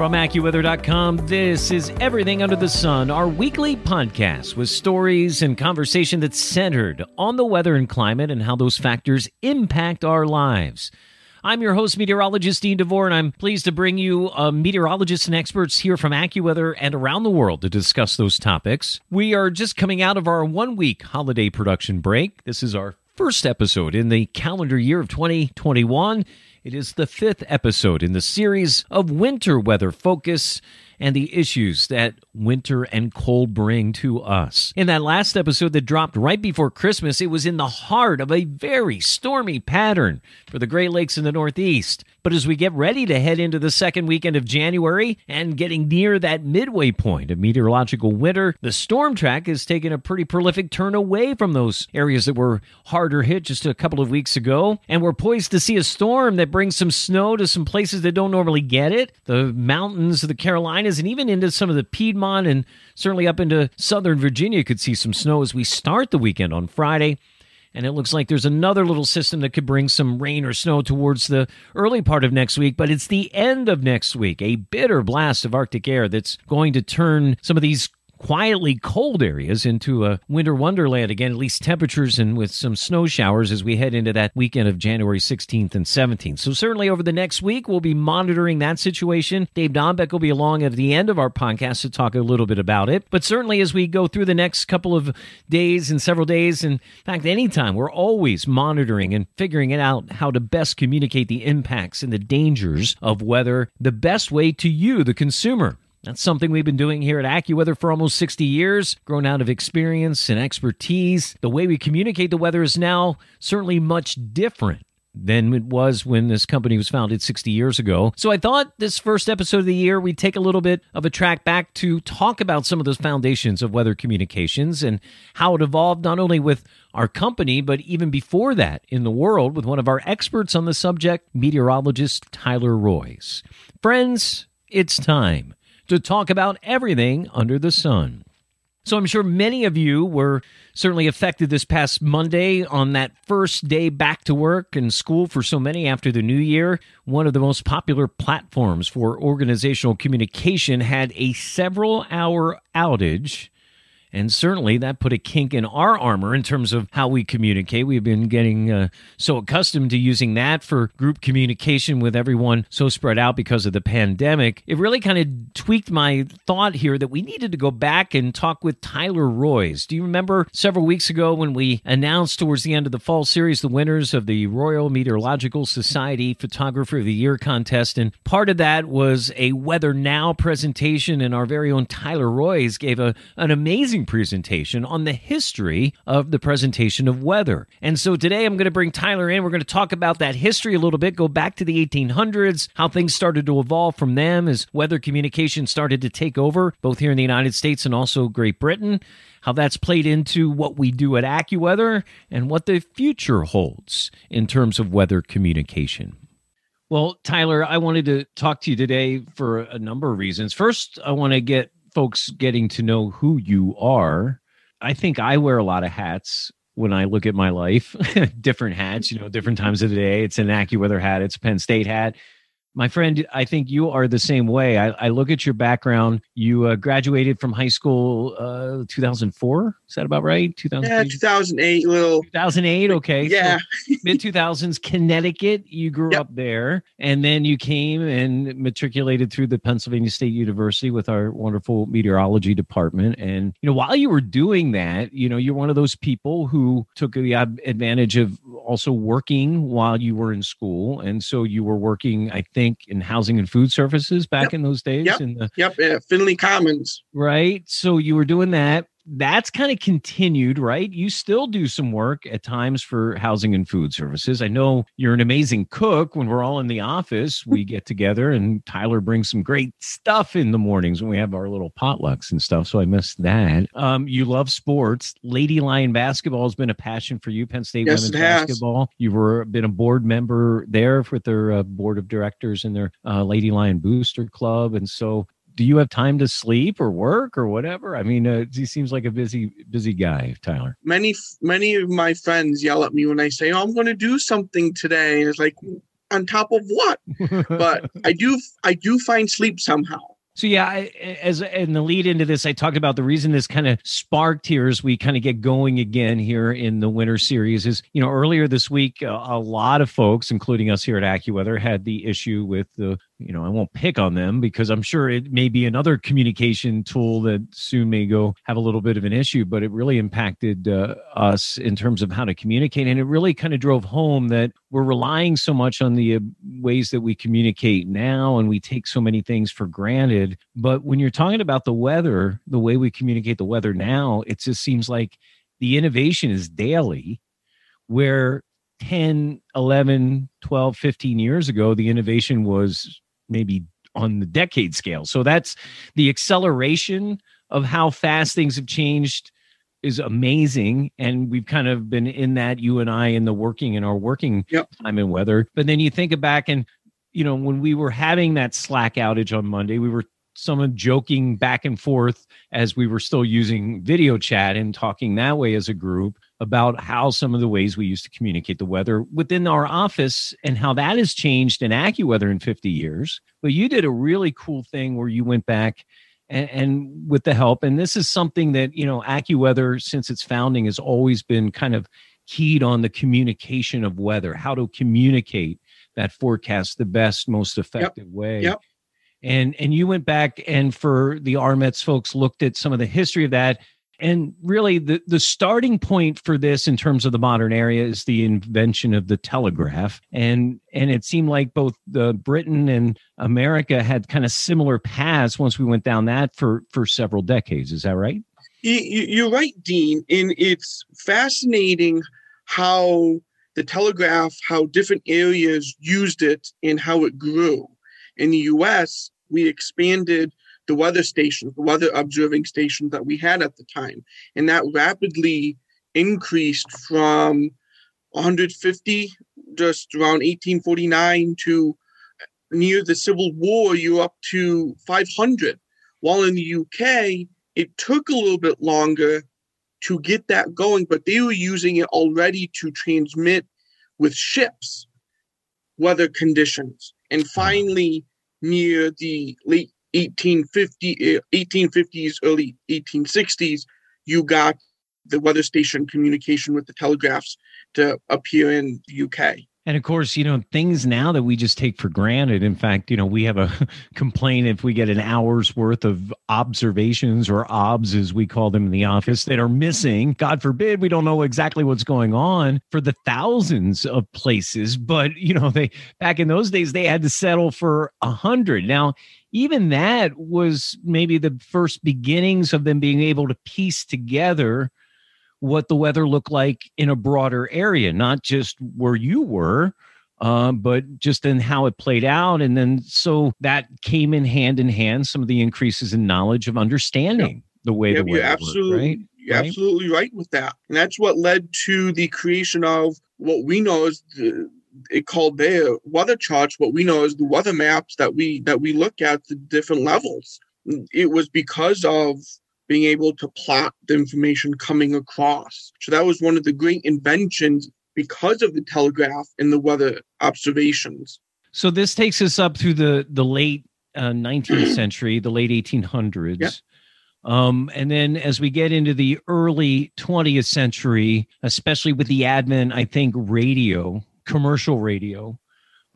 From AccuWeather.com, this is Everything Under the Sun, our weekly podcast with stories and conversation that's centered on the weather and climate and how those factors impact our lives. I'm your host, meteorologist Dean DeVore, and I'm pleased to bring you uh, meteorologists and experts here from AccuWeather and around the world to discuss those topics. We are just coming out of our one week holiday production break. This is our first episode in the calendar year of 2021. It is the fifth episode in the series of winter weather focus and the issues that winter and cold bring to us. In that last episode that dropped right before Christmas, it was in the heart of a very stormy pattern for the Great Lakes in the Northeast. But as we get ready to head into the second weekend of January and getting near that midway point of meteorological winter, the storm track has taken a pretty prolific turn away from those areas that were harder hit just a couple of weeks ago. And we're poised to see a storm that brings some snow to some places that don't normally get it. The mountains of the Carolinas and even into some of the Piedmont and certainly up into southern Virginia could see some snow as we start the weekend on Friday. And it looks like there's another little system that could bring some rain or snow towards the early part of next week, but it's the end of next week. A bitter blast of Arctic air that's going to turn some of these quietly cold areas into a winter wonderland again, at least temperatures and with some snow showers as we head into that weekend of January 16th and 17th. So, certainly over the next week, we'll be monitoring that situation. Dave Dombek will be along at the end of our podcast to talk a little bit about it. But certainly as we go through the next couple of days and several days, in fact, anytime, we're always monitoring and figuring it out how to best communicate the impacts and the dangers of weather the best way to you, the consumer. That's something we've been doing here at AccuWeather for almost 60 years, grown out of experience and expertise. The way we communicate the weather is now certainly much different than it was when this company was founded 60 years ago. So I thought this first episode of the year, we'd take a little bit of a track back to talk about some of those foundations of weather communications and how it evolved not only with our company, but even before that in the world with one of our experts on the subject, meteorologist Tyler Roys. Friends, it's time to talk about everything under the sun. So I'm sure many of you were certainly affected this past Monday on that first day back to work and school for so many after the new year. One of the most popular platforms for organizational communication had a several hour outage and certainly that put a kink in our armor in terms of how we communicate. We've been getting uh, so accustomed to using that for group communication with everyone so spread out because of the pandemic. It really kind of tweaked my thought here that we needed to go back and talk with Tyler Roys. Do you remember several weeks ago when we announced towards the end of the fall series the winners of the Royal Meteorological Society Photographer of the Year contest? And part of that was a Weather Now presentation, and our very own Tyler Roys gave a, an amazing presentation on the history of the presentation of weather. And so today I'm going to bring Tyler in. We're going to talk about that history a little bit, go back to the 1800s, how things started to evolve from them as weather communication started to take over, both here in the United States and also Great Britain how that's played into what we do at AccuWeather and what the future holds in terms of weather communication. Well, Tyler, I wanted to talk to you today for a number of reasons. First, I want to get folks getting to know who you are. I think I wear a lot of hats when I look at my life, different hats, you know, different times of the day. It's an AccuWeather hat, it's a Penn State hat, my friend, I think you are the same way. I, I look at your background. You uh, graduated from high school uh, 2004. Is that about right? 2000, yeah, 2008. Little 2008. Okay. Yeah. So Mid 2000s, Connecticut. You grew yep. up there, and then you came and matriculated through the Pennsylvania State University with our wonderful meteorology department. And you know, while you were doing that, you know, you're one of those people who took the advantage of also working while you were in school, and so you were working, I think think, in housing and food services back yep. in those days. Yep. In the, yep. Yeah. Findlay Commons. Right. So you were doing that. That's kind of continued, right? You still do some work at times for housing and food services. I know you're an amazing cook. When we're all in the office, we get together and Tyler brings some great stuff in the mornings when we have our little potlucks and stuff. So I missed that. Um, you love sports. Lady Lion basketball has been a passion for you. Penn State Yes, women's basketball. You were been a board member there with their uh, board of directors and their uh, Lady Lion Booster Club, and so do you have time to sleep or work or whatever? I mean, uh, he seems like a busy, busy guy, Tyler. Many many of my friends yell at me when I say, "Oh, I'm going to do something today," and it's like, on top of what? But I do I do find sleep somehow. So yeah, I, as in the lead into this, I talked about the reason this kind of sparked here as we kind of get going again here in the winter series is you know earlier this week uh, a lot of folks, including us here at AccuWeather, had the issue with the you know I won't pick on them because I'm sure it may be another communication tool that soon may go have a little bit of an issue, but it really impacted uh, us in terms of how to communicate, and it really kind of drove home that we're relying so much on the uh, ways that we communicate now and we take so many things for granted. But when you're talking about the weather the way we communicate the weather now it just seems like the innovation is daily where 10 11 12 15 years ago the innovation was maybe on the decade scale. So that's the acceleration of how fast things have changed is amazing. And we've kind of been in that you and i in the working in our working Yep. time and weather. But then you think back and you know when we were having that slack outage on monday we were someone joking back and forth as we were still using video chat and talking that way as a group about how some of the ways we used to communicate the weather within our office and how that has changed in AccuWeather in 50 years. But you did a really cool thing where you went back and, and with the help, and this is something that, you know, AccuWeather since its founding has always been kind of keyed on the communication of weather, how to communicate that forecast the best, most effective way Yep. and and you went back and for the RMetS folks looked at some of the history of that and really the the starting point for this in terms of the modern area is the invention of the telegraph and and it seemed like both the britain and america had kind of similar paths once we went down that for for several decades is that right You, you- you're right, Dean. And it's fascinating how the telegraph, how different areas used it, and how it grew. In the U.S., we expanded the weather stations, the weather observing stations that we had at the time, and that rapidly increased from 150 just around 1849 to near the Civil War, you're up to 500. While in the UK, it took a little bit longer to get that going, but they were using it already to transmit with ships weather conditions. And finally, near the late 1850, uh, 1850s, early 1860s, you got the weather station communication with the telegraphs to appear in the UK. And of course, you know, things now that we just take for granted. In fact, you know, we have a complaint if we get an hour's worth of observations or obs, as we call them in the office, that are missing. God forbid we don't know exactly what's going on for the thousands of places. But, you know, they back in those days, they had to settle for a hundred. Now, even that was maybe the first beginnings of them being able to piece together what the weather looked like in a broader area, not just where you were, um, but just in how it played out. And then so that came in hand in hand, some of the increases in knowledge of understanding the way Yeah, the weather absolutely, worked, right? you're Right? absolutely right with that. And that's what led to the creation of what we know as the called their weather charts, what we know as the weather maps that we that we look at the different levels. It was because of being able to plot the information coming across. So that was one of the great inventions because of the telegraph and the weather observations. So this takes us up through the the late uh, 19th century, the late 1800s. Yep. Um, and then as we get into the early 20th century, especially with the advent, I think radio, commercial radio.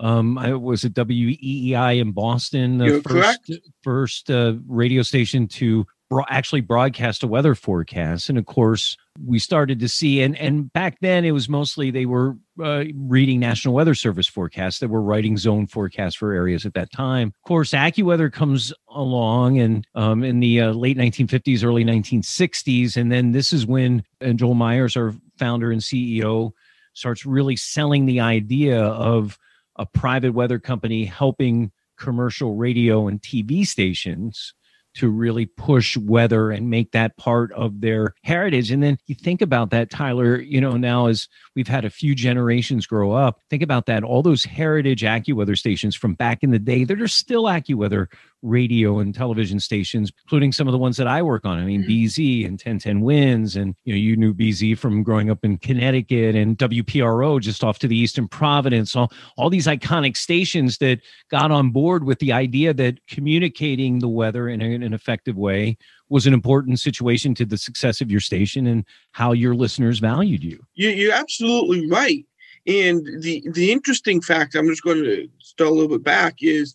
Um, I was at WEEI in Boston, the You're first correct. first uh, radio station to bro- actually broadcast a weather forecast. And of course, we started to see, and, and back then it was mostly they were uh, reading National Weather Service forecasts that were writing zone forecasts for areas at that time. Of course, AccuWeather comes along and um, in the uh, late 1950s, early 1960s. And then this is when uh, Joel Myers, our founder and CEO, starts really selling the idea of a private weather company helping commercial radio and TV stations to really push weather and make that part of their heritage. And then you think about that, Tyler, you know, now as we've had a few generations grow up, think about that. All those heritage AccuWeather stations from back in the day that are still AccuWeather radio and television stations, including some of the ones that I work on. I mean, mm-hmm. BZ and 1010 WINS, and you know, you knew BZ from growing up in Connecticut and WPRO just off to the east in Providence. All all these iconic stations that got on board with the idea that communicating the weather in, a, in an effective way was an important situation to the success of your station and how your listeners valued you. You're absolutely right. And the the interesting fact, I'm just going to start a little bit back, is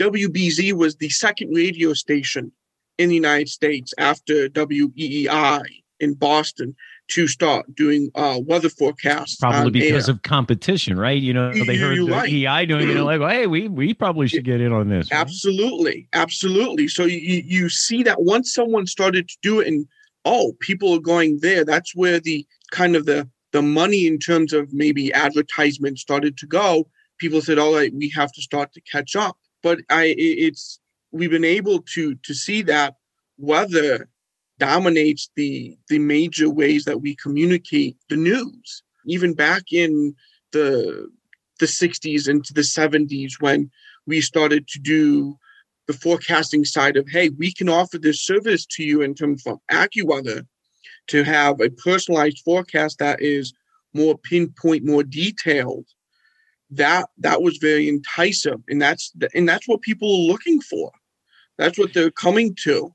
WBZ was the second radio station in the United States after WEEI in Boston to start doing uh, weather forecasts. Probably because air. of competition, right? You know, they heard the right. EI doing it, like, hey, we we probably should get in on this. Right? Absolutely, absolutely. So you you see that once someone started to do it, and oh, people are going there. That's where the kind of the the money in terms of maybe advertisement started to go. People said, all right, we have to start to catch up but I it's we've been able to to see that weather dominates the the major ways that we communicate the news. Even back in the the 60s into the 70s when we started to do the forecasting side of hey we can offer this service to you in terms of AccuWeather to have a personalized forecast that is more pinpoint more detailed that that was very enticing and that's and that's what people are looking for. That's what they're coming to.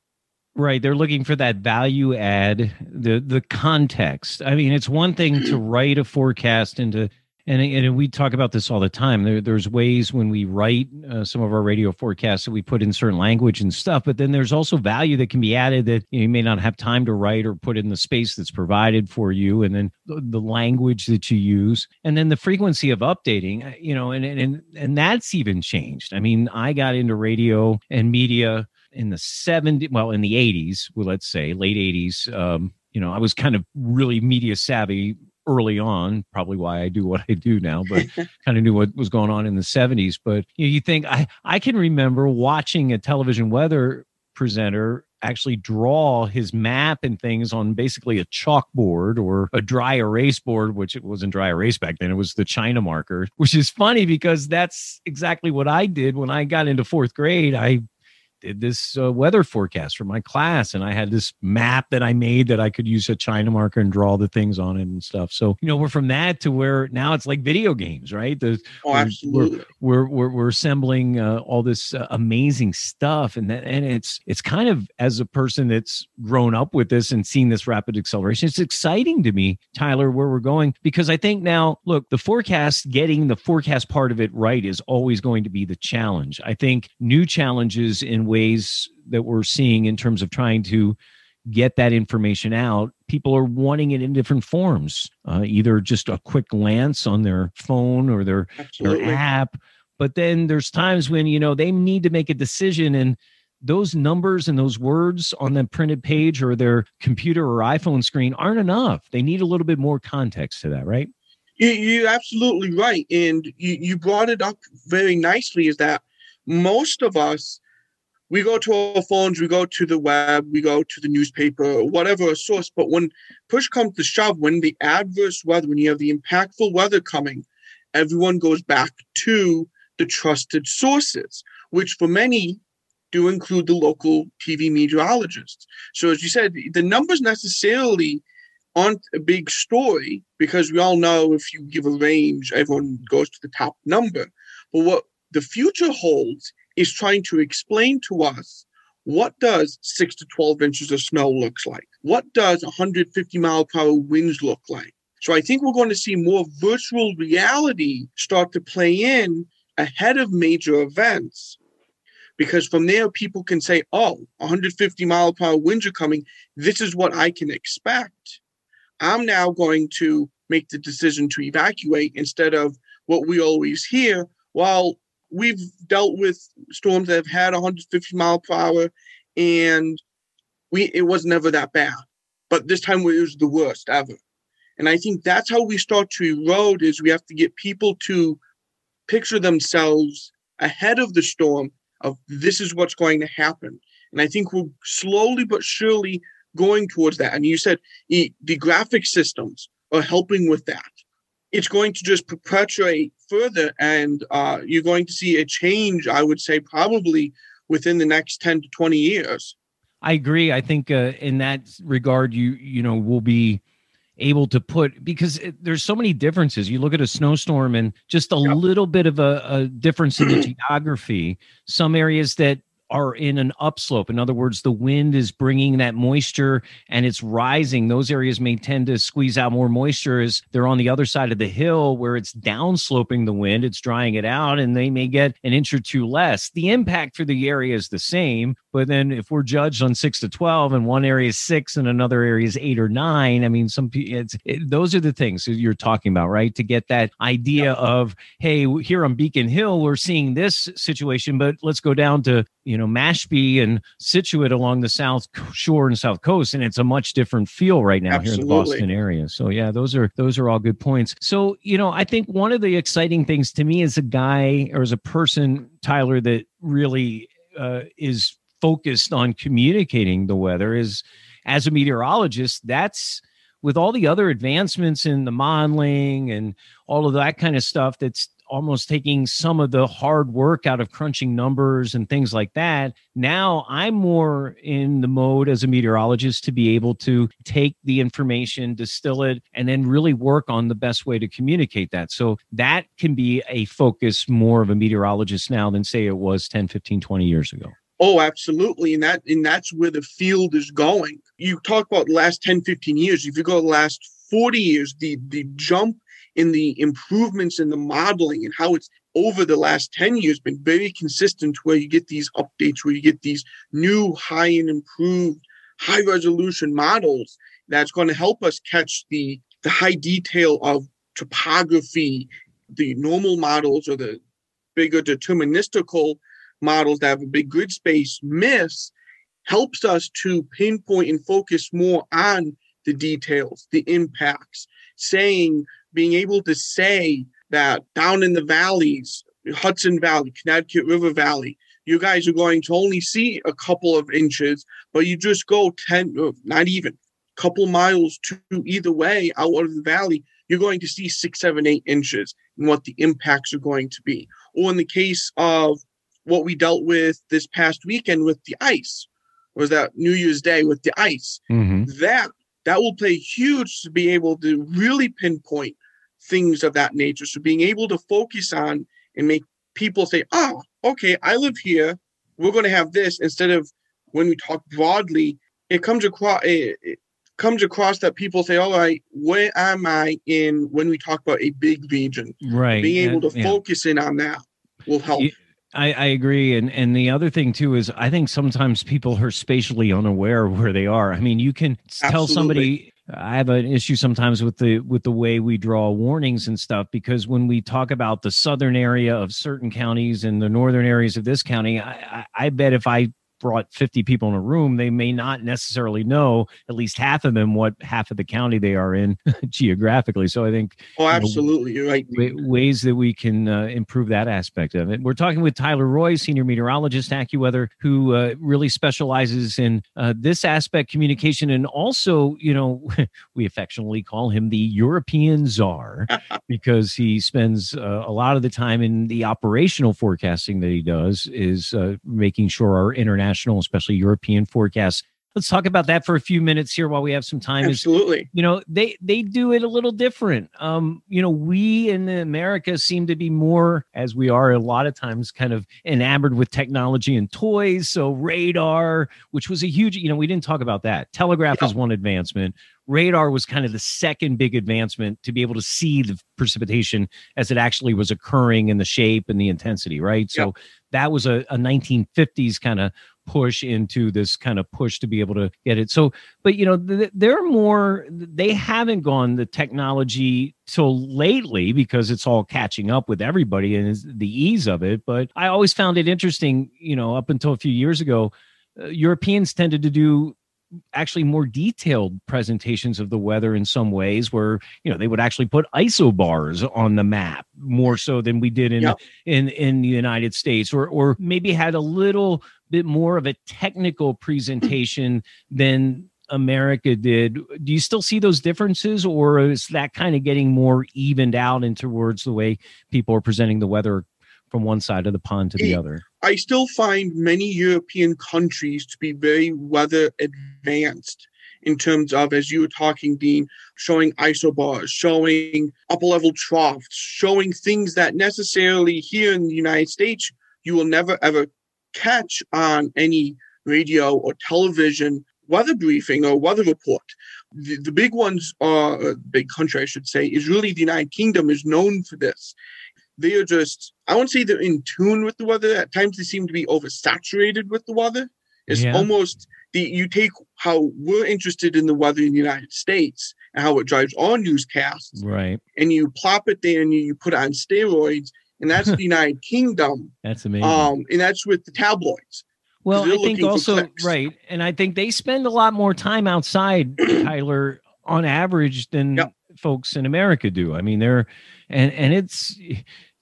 Right they're looking for that value add the the context. I mean it's one thing to write a forecast and to and, and we talk about this all the time. There, there's ways when we write uh, some of our radio forecasts that we put in certain language and stuff, but then there's also value that can be added that you, know, you may not have time to write or put in the space that's provided for you, and then the, the language that you use, and then the frequency of updating. Uh, you know, and and and that's even changed. I mean, I got into radio and media in the 70s, well, in the 80s, well, let's say late 80s. Um, you know, I was kind of really media savvy early on, probably why I do what I do now, but kind of knew what was going on in the 70s. But you, know, you think I, I can remember watching a television weather presenter actually draw his map and things on basically a chalkboard or a dry erase board, which it wasn't dry erase back then. It was the China marker, which is funny because that's exactly what I did when I got into fourth grade. I this uh, weather forecast for my class and i had this map that i made that i could use a china marker and draw the things on it and stuff. So you know we're from that to where now it's like video games right? The, oh, absolutely. We're, we're, we're, we're assembling uh, all this uh, amazing stuff and that and it's it's kind of as a person that's grown up with this and seen this rapid acceleration it's exciting to me tyler where we're going because i think now look the forecast getting the forecast part of it right is always going to be the challenge. I think new challenges in ways that we're seeing in terms of trying to get that information out people are wanting it in different forms uh, either just a quick glance on their phone or their, their app. But then there's times when you know they need to make a decision and those numbers and those words on the printed page or their computer or iphone screen aren't enough. They need a little bit more context to that right? You're absolutely right and you, you brought it up very nicely is that most of us we go to our phones, we go to the web, we go to the newspaper, whatever source. But when push comes to shove, when the adverse weather, when you have the impactful weather coming, everyone goes back to the trusted sources, which for many do include the local TV meteorologists. So, as you said, the numbers necessarily aren't a big story because we all know if you give a range, everyone goes to the top number. But what the future holds is trying to explain to us what does 6 to 12 inches of snow looks like? What does 150 mile per hour winds look like? So I think we're going to see more virtual reality start to play in ahead of major events because from there people can say, oh, 150 mile per hour winds are coming. This is what I can expect. I'm now going to make the decision to evacuate instead of what we always hear. Well, we've dealt with storms that have had 150 mile per hour and we it was never that bad. But this time it was the worst ever. And I think that's how we start to erode is we have to get people to picture themselves ahead of the storm of this is what's going to happen. And I think we're slowly but surely going towards that. And you said the graphic systems are helping with that. It's going to just perpetuate further, and uh, you're going to see a change, I would say, probably within the next 10 to 20 years. I agree. I think uh, in that regard, you you know will be able to put because it, there's so many differences. You look at a snowstorm and just a yep. little bit of a, a difference in the geography. Some areas that are in an upslope. In other words, the wind is bringing that moisture and it's rising. Those areas may tend to squeeze out more moisture as they're on the other side of the hill where it's downsloping the wind. It's drying it out and they may get an inch or two less. The impact for the area is the same. But then if we're judged on six to 12 and one area is six and another area is eight or nine, I mean, some it's, it, those are the things you're talking about, right? To get that idea of, hey, here on Beacon Hill, we're seeing this situation, but let's go down to, you know, Mashpee and Scituate along the South Shore and South Coast. And it's a much different feel right now Absolutely. here in the Boston area. So yeah, those are, those are all good points. So, you know, I think one of the exciting things to me as a guy or as a person, Tyler, that really uh, is focused on communicating the weather is as a meteorologist that's with all the other advancements in the modeling and all of that kind of stuff that's almost taking some of the hard work out of crunching numbers and things like that. Now I'm more in the mode as a meteorologist to be able to take the information, distill it, and then really work on the best way to communicate that. So that can be a focus more of a meteorologist now than say it was 10, 15, 20 years ago. Oh, absolutely. And that and that's where the field is going. You talk about the last 10, 15 years. If you go the last 40 years, the the jump in the improvements in the modeling and how it's over the last 10 years been very consistent where you get these updates, where you get these new high and improved high resolution models that's going to help us catch the the high detail of topography, the normal models or the bigger deterministical models that have a big grid space miss helps us to pinpoint and focus more on the details, the impacts, saying, being able to say that down in the valleys, Hudson Valley, Connecticut River Valley, you guys are going to only see a couple of inches, but you just go 10, uh, not even, couple miles to either way out of the valley, you're going to see six, seven, eight inches and what the impacts are going to be. Or in the case of what we dealt with this past weekend with the ice was that New Year's Day with the ice. Mm-hmm. That that will play huge to be able to really pinpoint things of that nature. So being able to focus on and make people say, "Oh, okay, I live here. We're going to have this," instead of when we talk broadly, it comes across it, it comes across that people say, "All right, where am I in when we talk about a big region?" Right. Being able to yeah. focus in on that will help. I, I, agree, and and the other thing too is I think sometimes people are spatially unaware of where they are. I mean, you can Absolutely. tell somebody. I have an issue sometimes with the with the way we draw warnings and stuff because when we talk about the southern area of certain counties and the northern areas of this county, I, I, I bet if I brought 50 people in a room, they may not necessarily know at least half of them what half of the county they are in geographically. So I think oh, absolutely, you know, you're right. ways that we can uh, improve that aspect of it. We're talking with Tyler Roy, senior meteorologist, AccuWeather, who uh, really specializes in uh, this aspect communication, and also, you know, we affectionately call him the European czar because he spends uh, a lot of the time in the operational forecasting that he does is uh, making sure our international especially European forecasts let's talk about that for a few minutes here while we have some time. Absolutely. Is, you know, they they do it a little different. Um, you know, we in America seem to be more, as we are a lot of times, kind of enamored with technology and toys. So radar, which was a huge, you know, we didn't talk about that. Telegraph yeah. is one advancement radar was kind of the second big advancement to be able to see the precipitation as it actually was occurring in the shape and the intensity, right? So that was a, a 1950s kind of push into this kind of push to be able to get it. So, but you know, they're more, they haven't gone the technology till lately because it's all catching up with everybody and the ease of it. But I always found it interesting, you know, up until a few years ago, uh, Europeans tended to do actually more detailed presentations of the weather in some ways where you know they would actually put isobars on the map more so than we did in yep. in in the United States or or maybe had a little bit more of a technical presentation than America did. Do you still see those differences or is that kind of getting more evened out in towards the way people are presenting the weather from one side of the pond to the other? I still find many European countries to be very weather advanced in terms of, as you were talking, Dean, showing isobars, showing upper level troughs, showing things that necessarily here in the United States you will never ever catch on any radio or television weather briefing or weather report. The, the big ones are, uh, big country, I should say, is really the United Kingdom is known for this they are just I won't say they're in tune with the weather. At times they seem to be oversaturated with the weather. It's yeah. almost the you take how we're interested in the weather in the United States and how it drives our newscasts. Right. And you plop it there and you, you put it on steroids, and that's the United Kingdom. That's amazing. Um, and that's with the tabloids. Well, I think also right, and I think they spend a lot more time outside, Tyler, on average than yep. Folks in America do. I mean, they're and and it's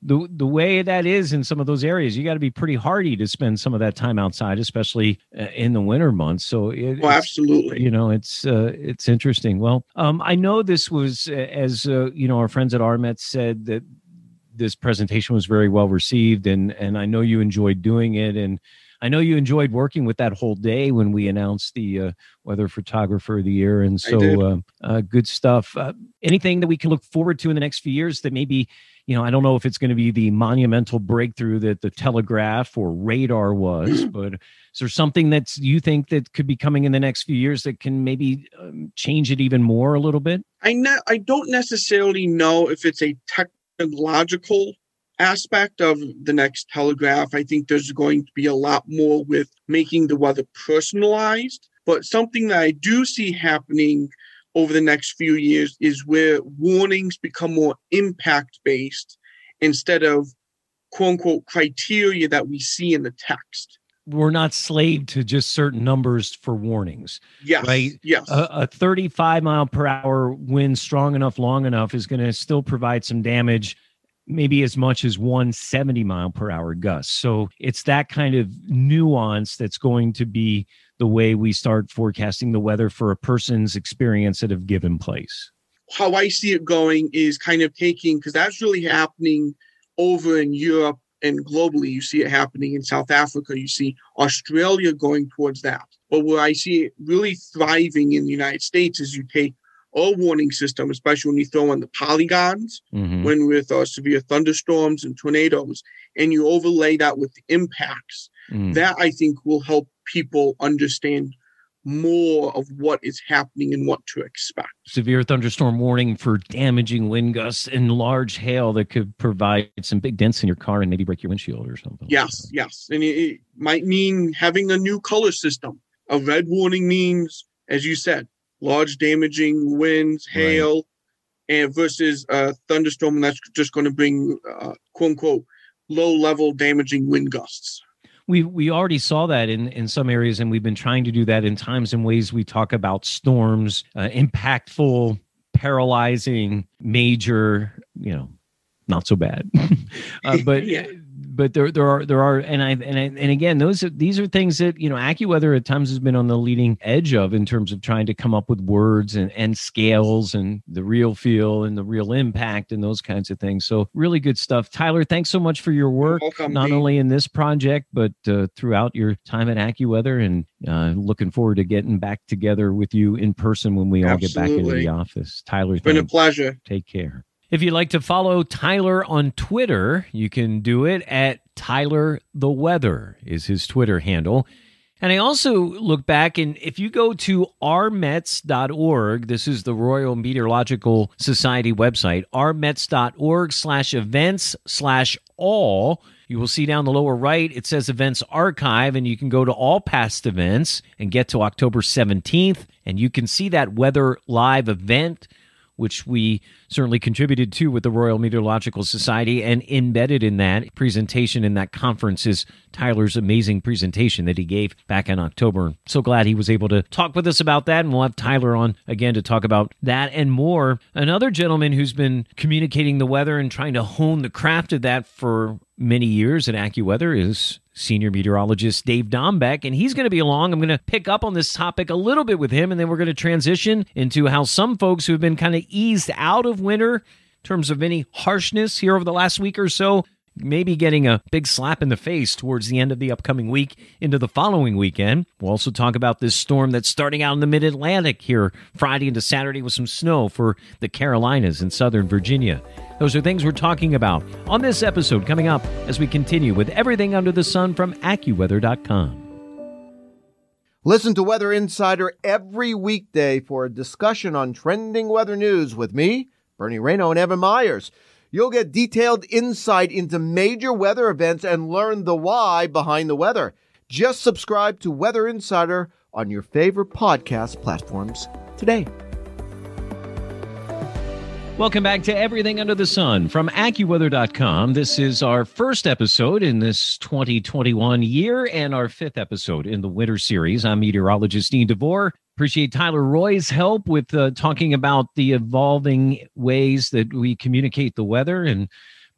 the the way that is in some of those areas, you got to be pretty hardy to spend some of that time outside, especially uh, in the winter months. So, it, well, absolutely, you know, it's uh, it's interesting. Well, um, I know this was uh, as uh, you know, our friends at RMetS said that this presentation was very well received, and and I know you enjoyed doing it, and I know you enjoyed working with that whole day when we announced the uh, weather photographer of the year, and so uh, uh, good stuff. Uh, anything that we can look forward to in the next few years that maybe you know, I don't know if it's going to be the monumental breakthrough that the telegraph or radar was, but is there something that you think that could be coming in the next few years that can maybe um, change it even more a little bit? I ne- I don't necessarily know if it's a technological aspect of the next telegraph. I think there's going to be a lot more with making the weather personalized. But something that I do see happening over the next few years is where warnings become more impact based instead of quote unquote criteria that we see in the text. We're not slave to just certain numbers for warnings. Yes. Right. Yes. A, a 35 mile per hour wind strong enough, long enough is going to still provide some damage maybe as much as 170 mile per hour gust. So it's that kind of nuance that's going to be the way we start forecasting the weather for a person's experience at a given place. How I see it going is kind of taking, because that's really happening over in Europe and globally. You see it happening in South Africa. You see Australia going towards that. But where I see it really thriving in the United States is you take a warning system, especially when you throw in the polygons, mm-hmm. when with uh, severe thunderstorms and tornadoes, and you overlay that with the impacts. Mm. That I think will help people understand more of what is happening and what to expect. Severe thunderstorm warning for damaging wind gusts and large hail that could provide some big dents in your car and maybe break your windshield or something. Yes, like yes. And it, it might mean having a new color system. A red warning means, as you said, large damaging winds, hail, right. and versus a thunderstorm that's just going to bring uh, quote unquote low level damaging wind gusts. We we already saw that in in some areas, and we've been trying to do that in times and ways. We talk about storms, uh, impactful, paralyzing, major, you know, not so bad, uh, but. yeah but there there are there are and I and I, and again those are, these are things that you know AccuWeather at times has been on the leading edge of in terms of trying to come up with words and and scales and the real feel and the real impact and those kinds of things. So really good stuff. Tyler, thanks so much for your work, welcome, not Pete. only in this project but uh, throughout your time at AccuWeather, and uh, looking forward to getting back together with you in person when we all get back into the office. Tyler, It's been a pleasure. Take care. If you'd like to follow Tyler on Twitter, you can do it at Tyler the Weather is his Twitter handle. And I also look back and if you go to rmets.org, this is the Royal Meteorological Society website, rmets.org slash events slash all, you will see down the lower right, it says events archive, and you can go to all past events and get to October 17th, and you can see that weather live event which we certainly contributed to with the Royal Meteorological Society. And embedded in that presentation in that conference is Tyler's amazing presentation that he gave back in October. So glad he was able to talk with us about that. And we'll have Tyler on again to talk about that and more. Another gentleman who's been communicating the weather and trying to hone the craft of that for many years at AccuWeather is senior meteorologist Dave Dombek, and he's going to be along. I'm going to pick up on this topic a little bit with him, and then we're going to transition into how some folks who have been kind of eased out of winter in terms of any harshness here over the last week or so. Maybe getting a big slap in the face towards the end of the upcoming week into the following weekend. We'll also talk about this storm that's starting out in the mid Atlantic here Friday into Saturday with some snow for the Carolinas and southern Virginia. Those are things we're talking about on this episode coming up as we continue with everything under the sun from AccuWeather.com. Listen to Weather Insider every weekday for a discussion on trending weather news with me, Bernie Rayno, and Evan Myers. You'll get detailed insight into major weather events and learn the why behind the weather. Just subscribe to Weather Insider on your favorite podcast platforms today. Welcome back to Everything Under the Sun from AccuWeather.com. This is our first episode in this 2021 year and our fifth episode in the winter series. I'm meteorologist Dean DeVore. Appreciate Tyler Roys' help with uh, talking about the evolving ways that we communicate the weather and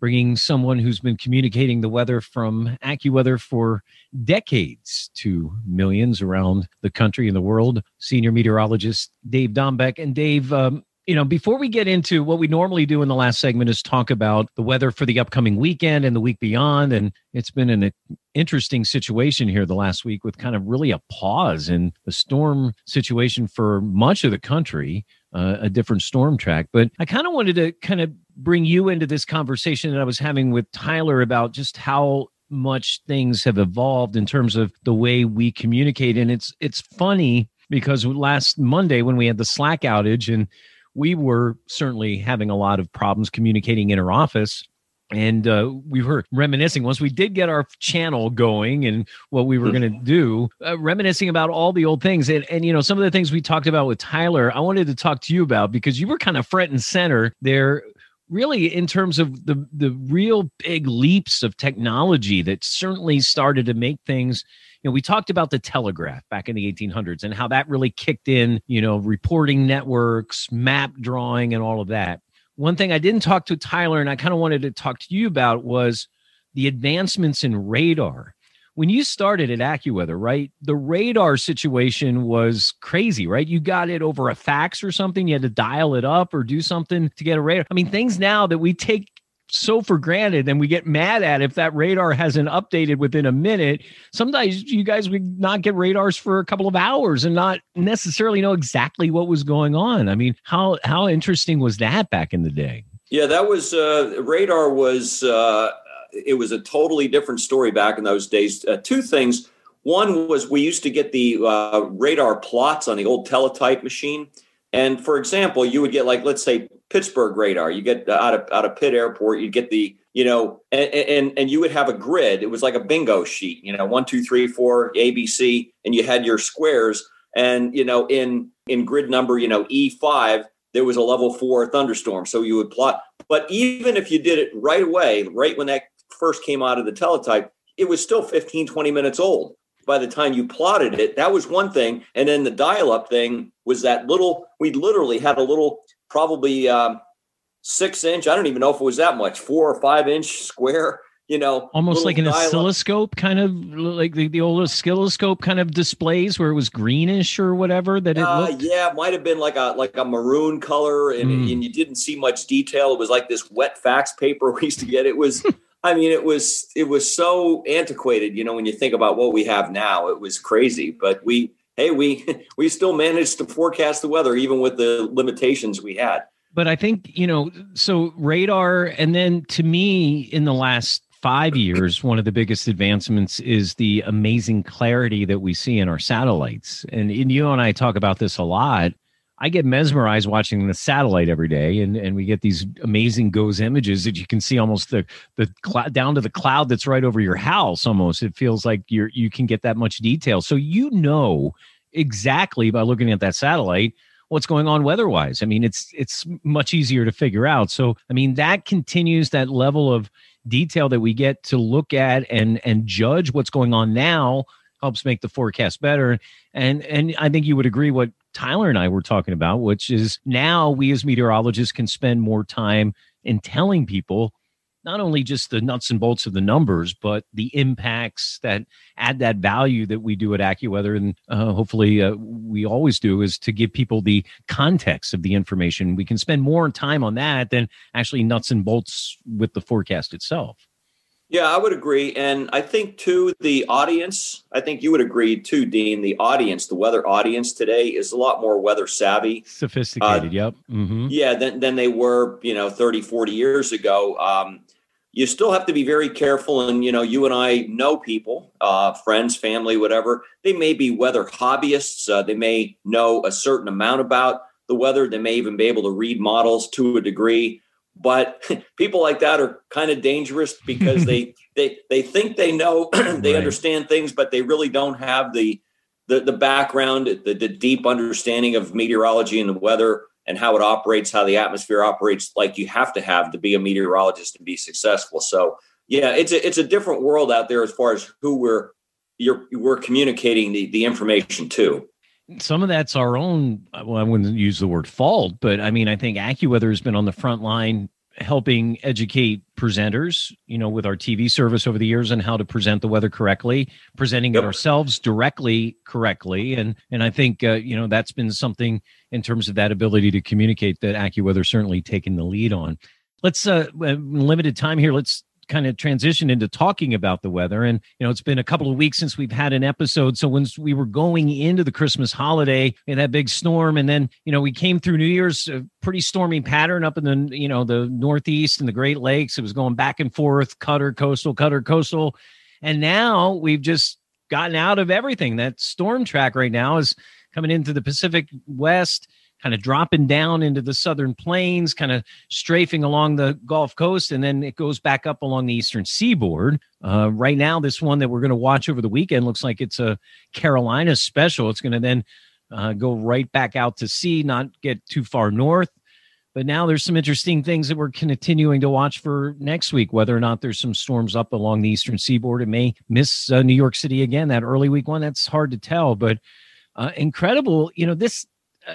bringing someone who's been communicating the weather from AccuWeather for decades to millions around the country and the world. Senior meteorologist Dave Dombek. And Dave, um, you know, before we get into what we normally do in the last segment is talk about the weather for the upcoming weekend and the week beyond. And it's been an interesting situation here the last week with kind of really a pause in the storm situation for much of the country, uh, a different storm track. But I kind of wanted to kind of bring you into this conversation that I was having with Tyler about just how much things have evolved in terms of the way we communicate. And it's it's funny because last Monday when we had the Slack outage and we were certainly having a lot of problems communicating in our office. And uh, we were reminiscing once we did get our channel going and what we were going to do, uh, reminiscing about all the old things. And, and, you know, some of the things we talked about with Tyler, I wanted to talk to you about because you were kind of front and center there really in terms of the the real big leaps of technology that certainly started to make things know we talked about the telegraph back in the 1800s and how that really kicked in you know reporting networks map drawing and all of that one thing i didn't talk to tyler and i kind of wanted to talk to you about was the advancements in radar when you started at AccuWeather, right? The radar situation was crazy, right? You got it over a fax or something. You had to dial it up or do something to get a radar. I mean, things now that we take so for granted and we get mad at if that radar hasn't updated within a minute. Sometimes you guys would not get radars for a couple of hours and not necessarily know exactly what was going on. I mean, how how interesting was that back in the day? Yeah, that was uh, radar was uh, it was a totally different story back in those days. Uh, two things. One was we used to get the uh, radar plots on the old teletype machine, and for example, you would get like let's say Pittsburgh radar. You get out of out of Pitt Airport, you get the you know, and, and and you would have a grid. It was like a bingo sheet. You know, one, two, three, four, ABC, and you had your squares. And you know, in in grid number, you know, E five, there was a level four thunderstorm. So you would plot. But even if you did it right away, right when that first came out of the teletype, it was still 15, 20 minutes old by the time you plotted it. That was one thing. And then the dial up thing was that little, we literally had a little, probably um, six inch, I don't even know if it was that much, four or five inch square you know, almost like an oscilloscope, kind of like the, the old oscilloscope kind of displays where it was greenish or whatever that it Uh, looked. yeah, it might have been like a like a maroon color, and, Mm. and you didn't see much detail. It was like this wet fax paper we used to get. It was, I mean, it was it was so antiquated. You know, when you think about what we have now, it was crazy. But we, hey, we we still managed to forecast the weather even with the limitations we had. But I think, you know, so radar, and then to me, in the last five years, one of the biggest advancements is the amazing clarity that we see in our satellites. And, and you and I talk about this a lot. I get mesmerized watching the satellite every day, and, and we get these amazing GOES images that you can see almost the the down to the cloud that's right over your house. Almost, it feels like you're you can get that much detail. So you know exactly by looking at that satellite what's going on weather-wise. I mean, it's it's much easier to figure out. So, I mean, that continues that level of detail that we get to look at and and judge what's going on now helps make the forecast better. And and I think you would agree what Tyler and I were talking about, which is now we as meteorologists can spend more time in telling people not only just the nuts and bolts of the numbers, but the impacts that add that value that we do at AccuWeather, and uh, hopefully uh, we always do, is to give people the context of the information. We can spend more time on that than actually nuts and bolts with the forecast itself. Yeah, I would agree. And I think, too, the audience, I think you would agree, too, Dean, the audience, the weather audience today is a lot more weather savvy. Sophisticated, yep. hmm Yeah, than, than they were, you know, 30, 40 years ago. Um, you still have to be very careful. And, you know, you and I know people, uh, friends, family, whatever. They may be weather hobbyists. Uh, they may know a certain amount about the weather. They may even be able to read models to a degree. But people like that are kind of dangerous because they they they think they know, they Right. understand things, but they really don't have the the, the background, the, the deep understanding of meteorology and the weather and how it operates, how the atmosphere operates, like you have to have to be a meteorologist to be successful. So yeah, it's a it's a different world out there as far as who we're you're we're communicating the, the information to. Some of that's our own well i wouldn't use the word fault but i mean i think accuweather has been on the front line helping educate presenters you know with our tv service over the years and how to present the weather correctly presenting Yep. it ourselves directly correctly and and i think uh, you know that's been something in terms of that ability to communicate that accuweather certainly taken the lead on let's uh limited time here let's kind of transition into talking about the weather. And you know it's been a couple of weeks since we've had an episode. So once we were going into the christmas holiday and that big storm and then you know we came through new year's a pretty stormy pattern up in the you know the northeast and the great lakes. It was going back and forth cutter coastal cutter coastal. And now we've just gotten out of everything. That storm track right now is coming into the pacific west kind of dropping down into the southern plains, kind of strafing along the Gulf Coast, and then it goes back up along the eastern seaboard. Uh, right now, this one that we're going to watch over the weekend looks like it's a Carolina special. It's going to then uh, go right back out to sea, not get too far north. But now there's some interesting things that we're continuing to watch for next week. Whether or not there's some storms up along the eastern seaboard, it may miss uh, New York City again. That early week one, that's hard to tell. But uh, incredible, you know this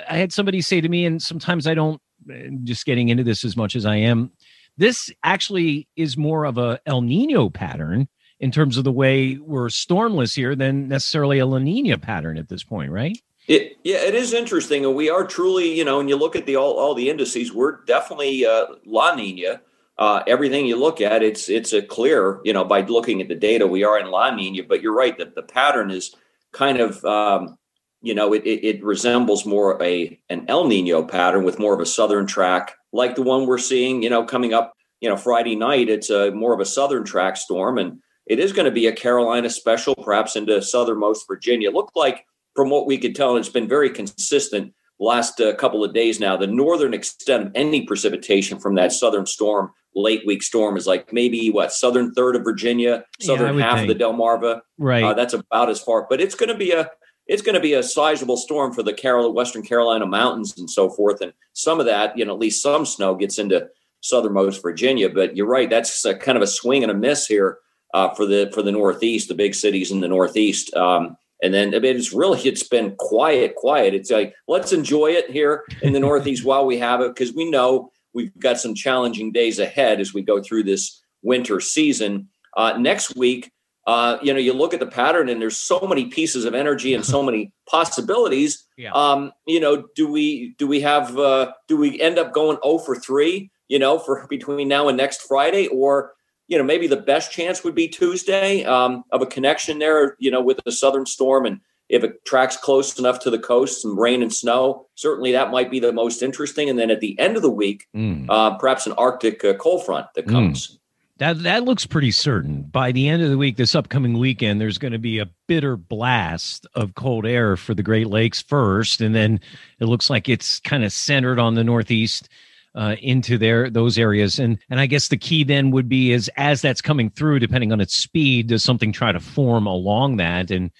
I had somebody say to me, and sometimes I don't uh, just getting into this as much as I am. This actually is more of a El Nino pattern in terms of the way we're stormless here than necessarily a La Nina pattern at this point, right? It, yeah, it is interesting, and we are truly, you know, when you look at the all, all the indices, we're definitely uh, La Nina. Uh, everything you look at, it's it's a clear, you know, by looking at the data, we are in La Nina. But you're right that the pattern is kind of, um, you know, it, it, it resembles more a an El Nino pattern with more of a southern track, like the one we're seeing, you know, coming up, you know, Friday night. It's a more of a southern track storm, and it is going to be a Carolina special, perhaps into southernmost Virginia. It looked like from what we could tell, and it's been very consistent last uh, couple of days now. The northern extent of any precipitation from that southern storm, late week storm, is like maybe what southern third of Virginia, southern would half think. of the Delmarva. Right. Uh, that's about as far, but it's going to be a it's going to be a sizable storm for the Carol, Western Carolina mountains and so forth. And some of that, you know, at least some snow gets into southernmost Virginia. But you're right, that's a kind of a swing and a miss here uh, for the for the Northeast, the big cities in the Northeast. Um, and then I mean, it's really it's been quiet, quiet. It's like let's enjoy it here in the Northeast while we have it, because we know we've got some challenging days ahead as we go through this winter season. Uh, next week, uh, you know, you look at the pattern and there's so many pieces of energy and so many possibilities. Yeah. Um, you know, do we do we have uh, do we end up going 0 for three? You know, for between now and next Friday, or you know, maybe the best chance would be Tuesday um, of a connection there. You know, with the southern storm and if it tracks close enough to the coast, some rain and snow, certainly that might be the most interesting. And then at the end of the week, Mm. uh, perhaps an Arctic uh, cold front that Mm. That that looks pretty certain. By the end of the week, this upcoming weekend, there's going to be a bitter blast of cold air for the Great Lakes first, and then it looks like it's kind of centered on the Northeast uh, into there those areas. And and I guess the key then would be is as that's coming through, depending on its speed, does something try to form along that and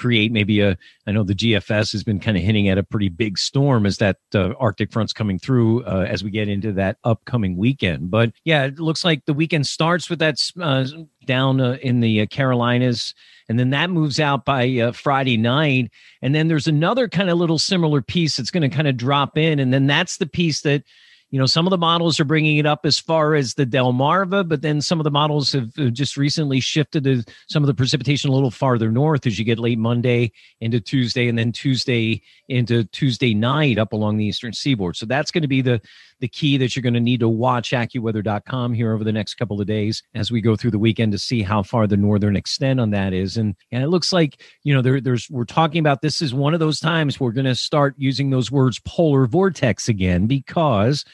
create maybe a I know the GFS has been kind of hinting at a pretty big storm as that uh, Arctic front's coming through uh, as we get into that upcoming weekend. But yeah, it looks like the weekend starts with that uh, down uh, in the uh, Carolinas. And then that moves out by uh, Friday night. And then there's another kind of little similar piece that's going to kind of drop in. And then that's the piece that you know some of the models are bringing it up as far as the delmarva but then some of the models have just recently shifted to some of the precipitation a little farther north as you get late monday into tuesday and then tuesday into tuesday night up along the eastern seaboard. So that's going to be the the key that you're going to need to watch accuweather.com here over the next couple of days as we go through the weekend to see how far the northern extent on that is. And and it looks like you know there, there's we're talking about this is one of those times we're going to start using those words polar vortex again because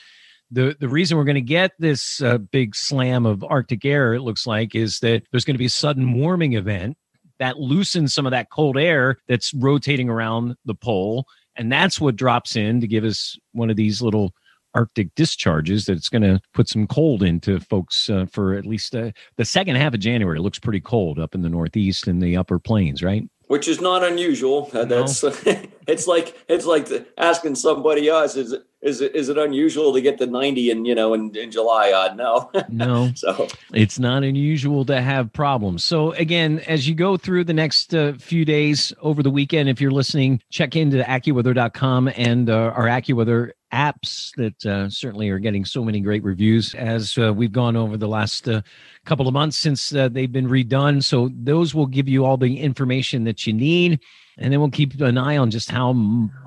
the the reason we're going to get this uh, big slam of arctic air it looks like is that there's going to be a sudden warming event that loosens some of that cold air that's rotating around the pole. And that's what drops in to give us one of these little arctic discharges that it's going to put some cold into folks uh, for at least uh, the second half of january it looks pretty cold up in the northeast and the upper plains right which is not unusual. Uh, That's it's like it's like the- asking somebody else is it is it is it unusual to get to ninety in you know in, in July? Uh, no, no so it's not unusual to have problems. So again, as you go through the next uh, few days over the weekend, if you're listening, check into AccuWeather.com and uh, our AccuWeather apps that uh, certainly are getting so many great reviews as uh, we've gone over the last uh, couple of months since uh, they've been redone. So those will give you all the information that you need. And then we'll keep an eye on just how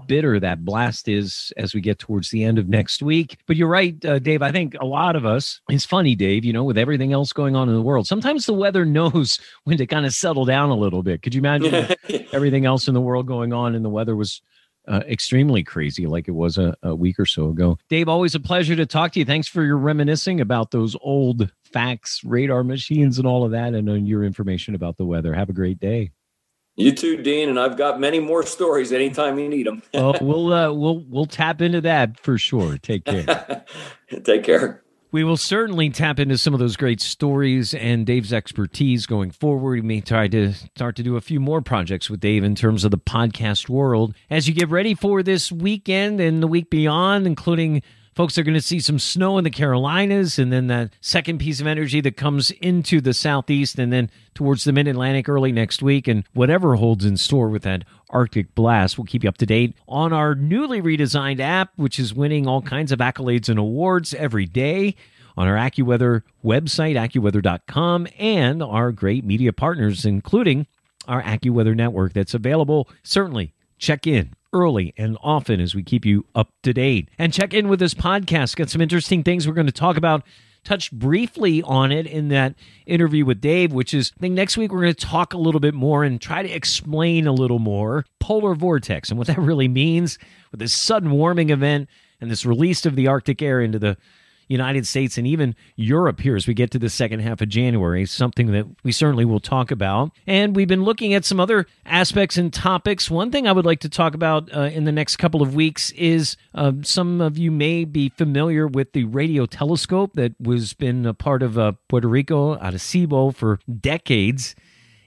bitter that blast is as we get towards the end of next week. But you're right, uh, Dave. I think a lot of us, it's funny, Dave, you know, with everything else going on in the world, sometimes the weather knows when to kind of settle down a little bit. Could you imagine everything else in the world going on and the weather was uh, extremely crazy like it was a, a week or so ago? Dave, always a pleasure to talk to you. Thanks for your reminiscing about those old fax, radar machines, and all of that, and your information about the weather. Have a great day. You too, Dean, and I've got many more stories anytime you need them. well, we'll uh, we'll we'll tap into that for sure. Take care. Take care. We will certainly tap into some of those great stories and Dave's expertise going forward. We may try to start to do a few more projects with Dave in terms of the podcast world as you get ready for this weekend and the week beyond, including folks are going to see some snow in the Carolinas and then that second piece of energy that comes into the southeast and then towards the mid Atlantic early next week. And whatever holds in store with that Arctic blast, we'll keep you up to date on our newly redesigned app, which is winning all kinds of accolades and awards every day on our AccuWeather website, AccuWeather.com, and our great media partners, including our AccuWeather network that's available. Certainly check in early and often as we keep you up to date. And check in with this podcast. Got some interesting things we're going to talk about. Touched briefly on it in that interview with Dave, which is I think next week we're going to talk a little bit more and try to explain a little more polar vortex and what that really means with this sudden warming event and this release of the Arctic air into the United States and even Europe here as we get to the second half of January, something that we certainly will talk about. And we've been looking at some other aspects and topics. One thing I would like to talk about uh, in the next couple of weeks is uh, some of you may be familiar with the radio telescope that was been a part of uh, Puerto Rico, Arecibo, for decades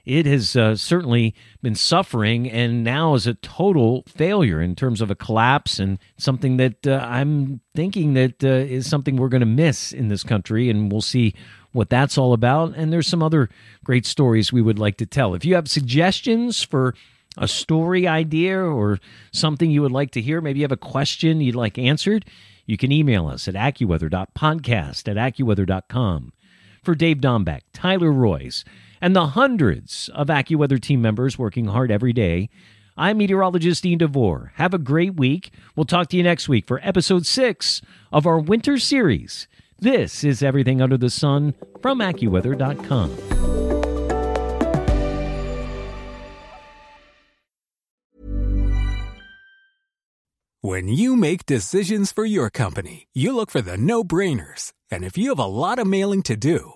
it has uh, certainly been suffering and now is a total failure in terms of a collapse and something that uh, I'm thinking that uh, is something we're going to miss in this country and we'll see what that's all about and there's some other great stories we would like to tell. If you have suggestions for a story idea or something you would like to hear, maybe you have a question you'd like answered, you can email us at accuweather.podcast at accuweather.com. For Dave Dombek, Tyler Roys, and the hundreds of AccuWeather team members working hard every day, I'm meteorologist Dean DeVore. Have a great week. We'll talk to you next week for episode six of our winter series. This is Everything Under the Sun from AccuWeather.com. When you make decisions for your company, you look for the no brainers. And if you have a lot of mailing to do,